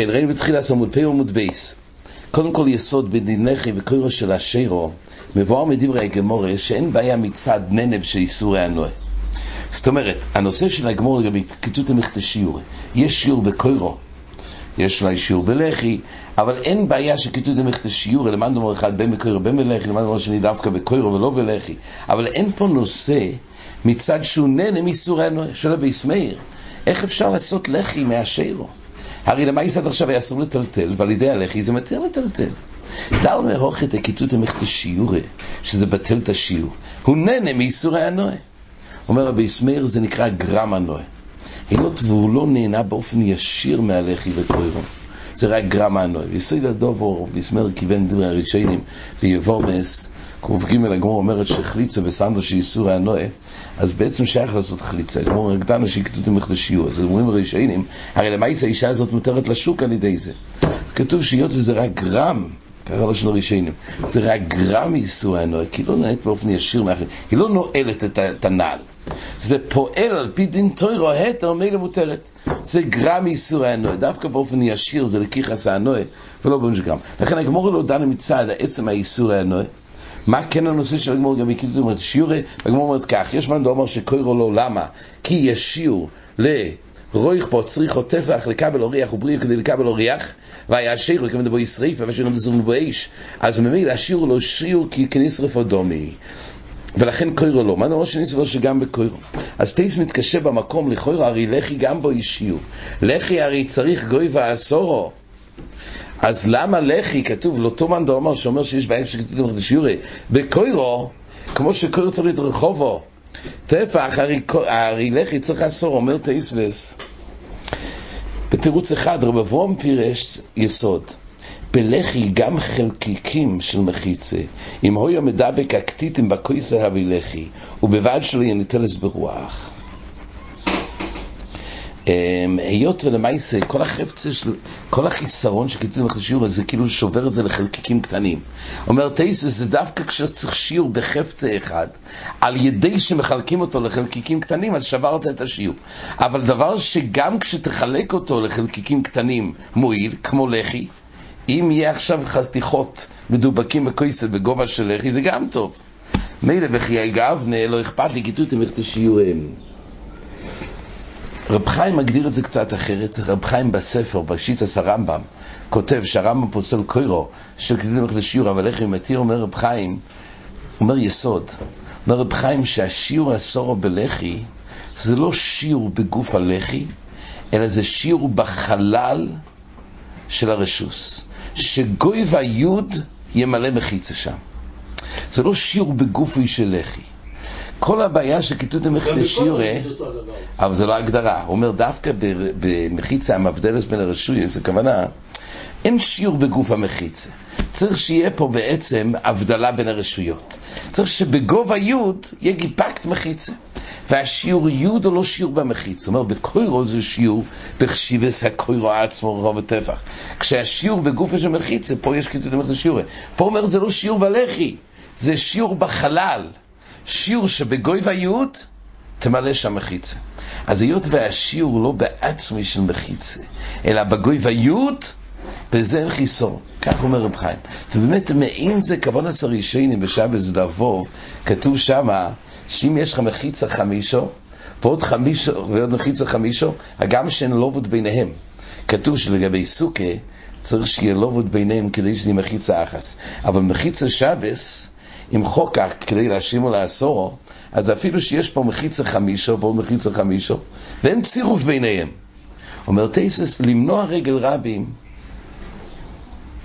כן, ראינו בתחילת עמוד פ' עמוד בייס. קודם כל יסוד בדין לחי וקוירו של השירו, מבואר מדברי הגמורה שאין בעיה מצד ננב של איסורי הנועה. זאת אומרת, הנושא של הגמור לגבי כיתות המכתה שיעור, יש שיעור בקוירו, יש אולי שיעור בלחי, אבל אין בעיה שכיתות המכתה שיעור, למד דבר אחד בין בקוירו בין בלחי, למד דבר שני דווקא בקוירו ולא בלחי, אבל אין פה נושא מצד שהוא נהנה מאיסורי הנועה, שואל אביס מאיר, איך אפשר לעשות לחי מהשירו? הרי למה עד עכשיו היה אסור לטלטל, ועל ידי הלחי זה מתיר לטלטל. דל מהוך את הכיתות המכתה שיעורי, שזה בטל את השיעור. הוא נהנה מאיסורי הנועה. אומר רבי ישמעאל, זה נקרא גרם הנועה. היות והוא לא נהנה באופן ישיר מהלחי וקוירו, זה רק גרם הנועה. יסוד הדובור, רבי כיוון דברי הראשונים ביבומס, ק"ג הגמור אומרת שחליצה וסנדו שאיסור הנועה, אז בעצם שייך לעשות חליצה. הגמור הגדלנו שכתוב מחדשיו, אז אומרים הראשונים, הרי למעשה האישה הזאת מותרת לשוק על ידי זה. כתוב שהיות וזה רק גרם, ככה לא של הראשונים, זה רק גרם איסור הנועה, כי היא לא נהנית באופן ישיר מאחרים, היא לא נועלת את הנעל. זה פועל על פי דין תוירו התר מילא מותרת. זה גרם איסור הנועה, דווקא באופן ישיר זה לקיחס הנועה, ולא באופן שגרם. לכן הגמור לא דנה מצד עצם האיסור הנועה, מה כן הנושא של הגמור גם יקדו אומרת שיעורי, הגמור אומרת כך, יש מאן דאמר שקוירו לו למה? כי יש שיעור לרויך פה צריך או טפח לקבל אוריח ובריאו כדי לקבל אוריח והיה שיעור כמובן דבו ישריפה ושאינם דזורים באש אז ממילא השיעור לו שיעור כי כנשרף אדומי ולכן קוירו לא. מה דבר שני סבור שגם בקוירו? אז טייס מתקשה במקום לכוירו, הרי לכי גם בו אישיו. לכי הרי צריך גוי ועשורו. אז למה לחי, כתוב, לאותו מאן דאמר שאומר שיש בעיה שכתוב לשיעורי, בקוירו, כמו שקוירו צריך להיות רחובו, טפח, הרי, לחי צריך לעשור, אומר טייסלס. בתירוץ אחד, רב אברום פירש יסוד. בלחי גם חלקיקים של מחיצה, אם הויה מדבק הקטיטים בקויסה הביא לחי, ובבד שלו יניטלס ברוח. אמ, היות ולמעשה כל החפצה של, כל החיסרון שכתוב לך שיעור זה כאילו שובר את זה לחלקיקים קטנים. אומר טייס זה דווקא כשצריך שיעור בחפצה אחד, על ידי שמחלקים אותו לחלקיקים קטנים, אז שברת את השיעור. אבל דבר שגם כשתחלק אותו לחלקיקים קטנים מועיל, כמו לחי, אם יהיה עכשיו חתיכות מדובקים בכויסת בגובה של לחי, זה גם טוב. מילא בחיי גבנה, לא אכפת לי, את השיעורים. רב חיים מגדיר את זה קצת אחרת, רב חיים בספר, בשיטס הרמב"ם, כותב שהרמב"ם פוסל קוירו, שכתבים לך לשיעור, אבל איך הוא מתיר, אומר רב חיים, אומר יסוד, אומר רב חיים שהשיעור הסורו בלחי, זה לא שיעור בגוף הלחי, אלא זה שיעור בחלל של הרשוס, שגוי ויוד ימלא מחיצה שם. זה לא שיעור בגופי של לחי. כל הבעיה של כיתות המחטא שיעורי, אבל זה לא הגדרה. הוא אומר דווקא במחיצה המבדלת בין הרשויות, זה כוונה, אין שיעור בגוף המחיצה. צריך שיהיה פה בעצם הבדלה בין הרשויות. צריך שבגובה י' יהיה גיפקט מחיצה. והשיעור י' הוא לא שיעור במחיצה. הוא אומר, בקוירו זה שיעור בחשיבס הקוירו עצמו רוב הטפח. כשהשיעור בגוף של מחיצה, פה יש כיתות המחטא שיעורי. פה הוא אומר, זה לא שיעור בלחי, זה שיעור בחלל. שיעור שבגוי ויוד, תמלא שם מחיצה. אז היות והשיעור לא בעצמי של מחיצה, אלא בגוי ויוד, בזה אין חיסור. כך אומר רב חיים. ובאמת, מעין זה כבון עשר ישנים בשבס דבוב, כתוב שמה, שאם יש לך מחיצה חמישו, ועוד חמישו, ועוד מחיצה חמישו, הגם שאין לובוד ביניהם. כתוב שלגבי סוכה, צריך שיהיה לובוד ביניהם כדי שזה מחיצה אחס. אבל מחיצה שבס, עם חוקק כדי להשימו לעשורו, אז אפילו שיש פה מחיצה חמישו ועוד מחיצה חמישו, ואין צירוף ביניהם. אומר טייסס, למנוע רגל רבים,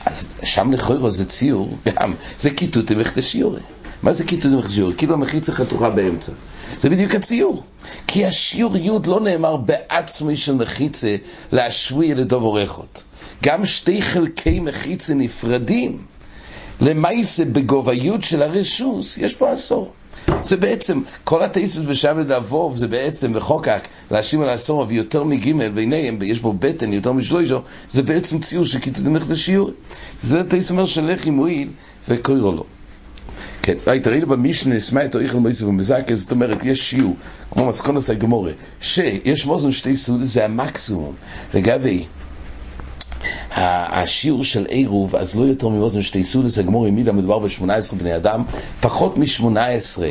אז שם לכאורה זה ציור, גם, זה כיתות עם שיעורי. מה זה כיתות עם שיעורי? כאילו המחיצה חתוכה באמצע. זה בדיוק הציור. כי השיעור י' לא נאמר בעצמי של מחיצה להשוויע לדובר אחד. גם שתי חלקי מחיצה נפרדים. למעשה בגובהיות של הרשוס, יש פה עשור. זה בעצם, כל הטייסוס בשבת אבוב זה בעצם בחוקק, להשיב על העשור ויותר מגימל ביניהם, יש בו בטן יותר משלוישו, זה בעצם ציור של כיתות המלכת השיעור. זה הטייס אומר שלך עם מועיל וקוירו לו. כן, ראית, ראינו במשנה, נתמעט האוכל מוסיף ומזכה, זאת אומרת, יש שיעור, כמו מסקנת הגמרא, שיש מזון שתי סעודות, זה המקסימום. לגבי השיעור של עירוב, אז לא יותר ממזון שתי סעודות, הגמרא העמידה מדובר ב-18 בני אדם, פחות מ-18,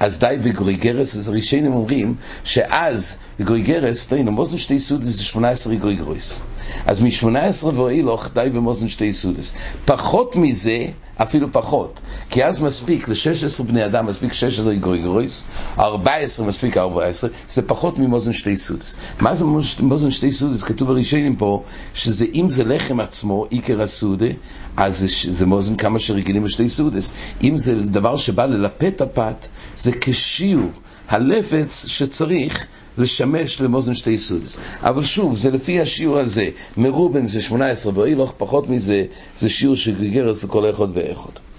אז די בגרוגרת, אז הראשונים אומרים שאז בגרוגרת, תראינו, מזון שתי סעודות זה 18 גרוגרות. אז מ-18 ואילוך די במזון שתי סעודות. פחות מזה, אפילו פחות. כי אז מספיק ל-16 בני אדם, מספיק 16 גרוגרות, 14 מספיק 14, זה פחות ממזון שתי סעודות. מה זה מזון שתי סעודות? כתוב בראשונים פה, שזה אם זה לחם עצמו, עיקר הסעודה, אז זה, זה מזון כמה שרגילים בשתי סעודות. אם זה דבר שבא ללפת את הפת, זה כשיעור הלפת שצריך לשמש למזון שתי סעודות. אבל שוב, זה לפי השיעור הזה, מרובן זה 18 ואילוך, פחות מזה, זה שיעור של גרס לכל אחד ואחד.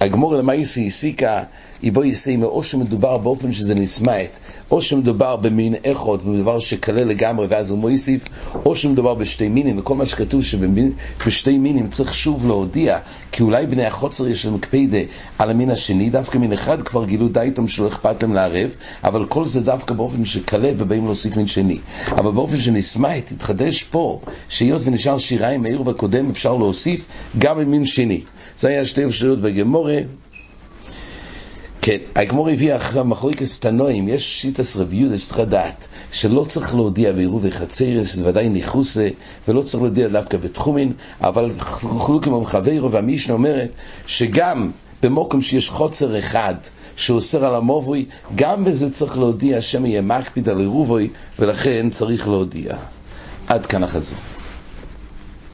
הגמור למעשה הסיקה, בו יסיימה, או שמדובר באופן שזה נסמאת, או שמדובר במין איכות, ומדובר שקלה לגמרי, ואז הוא מויסיף, או שמדובר בשתי מינים, וכל מה שכתוב שבשתי מינים צריך שוב להודיע, כי אולי בני החוצר יש להם קפידה על המין השני, דווקא מין אחד כבר גילו דייטום שלא אכפת להם לערב, אבל כל זה דווקא באופן שקלה ובאים להוסיף מין שני. אבל באופן שנסמאת, תתחדש פה, שהיות ונשאר שיריים מהעיר הקודם, אפשר להוסיף גם במין שני. זה היה שתי אפשרויות בגמורה. כן, הגמור הביא אחרי מחלוקת תנועים, יש שיטס רבי יהודה שצריך לדעת שלא צריך להודיע בעירובי חצר, שזה ודאי ניחוסה, ולא צריך להודיע דווקא בתחומין, אבל חלוקים המחברו והמישנה אומרת שגם במוקם שיש חוצר אחד שאוסר על המובוי, גם בזה צריך להודיע, השם יהיה מקפיד על עירובוי, ולכן צריך להודיע. עד כאן החזור.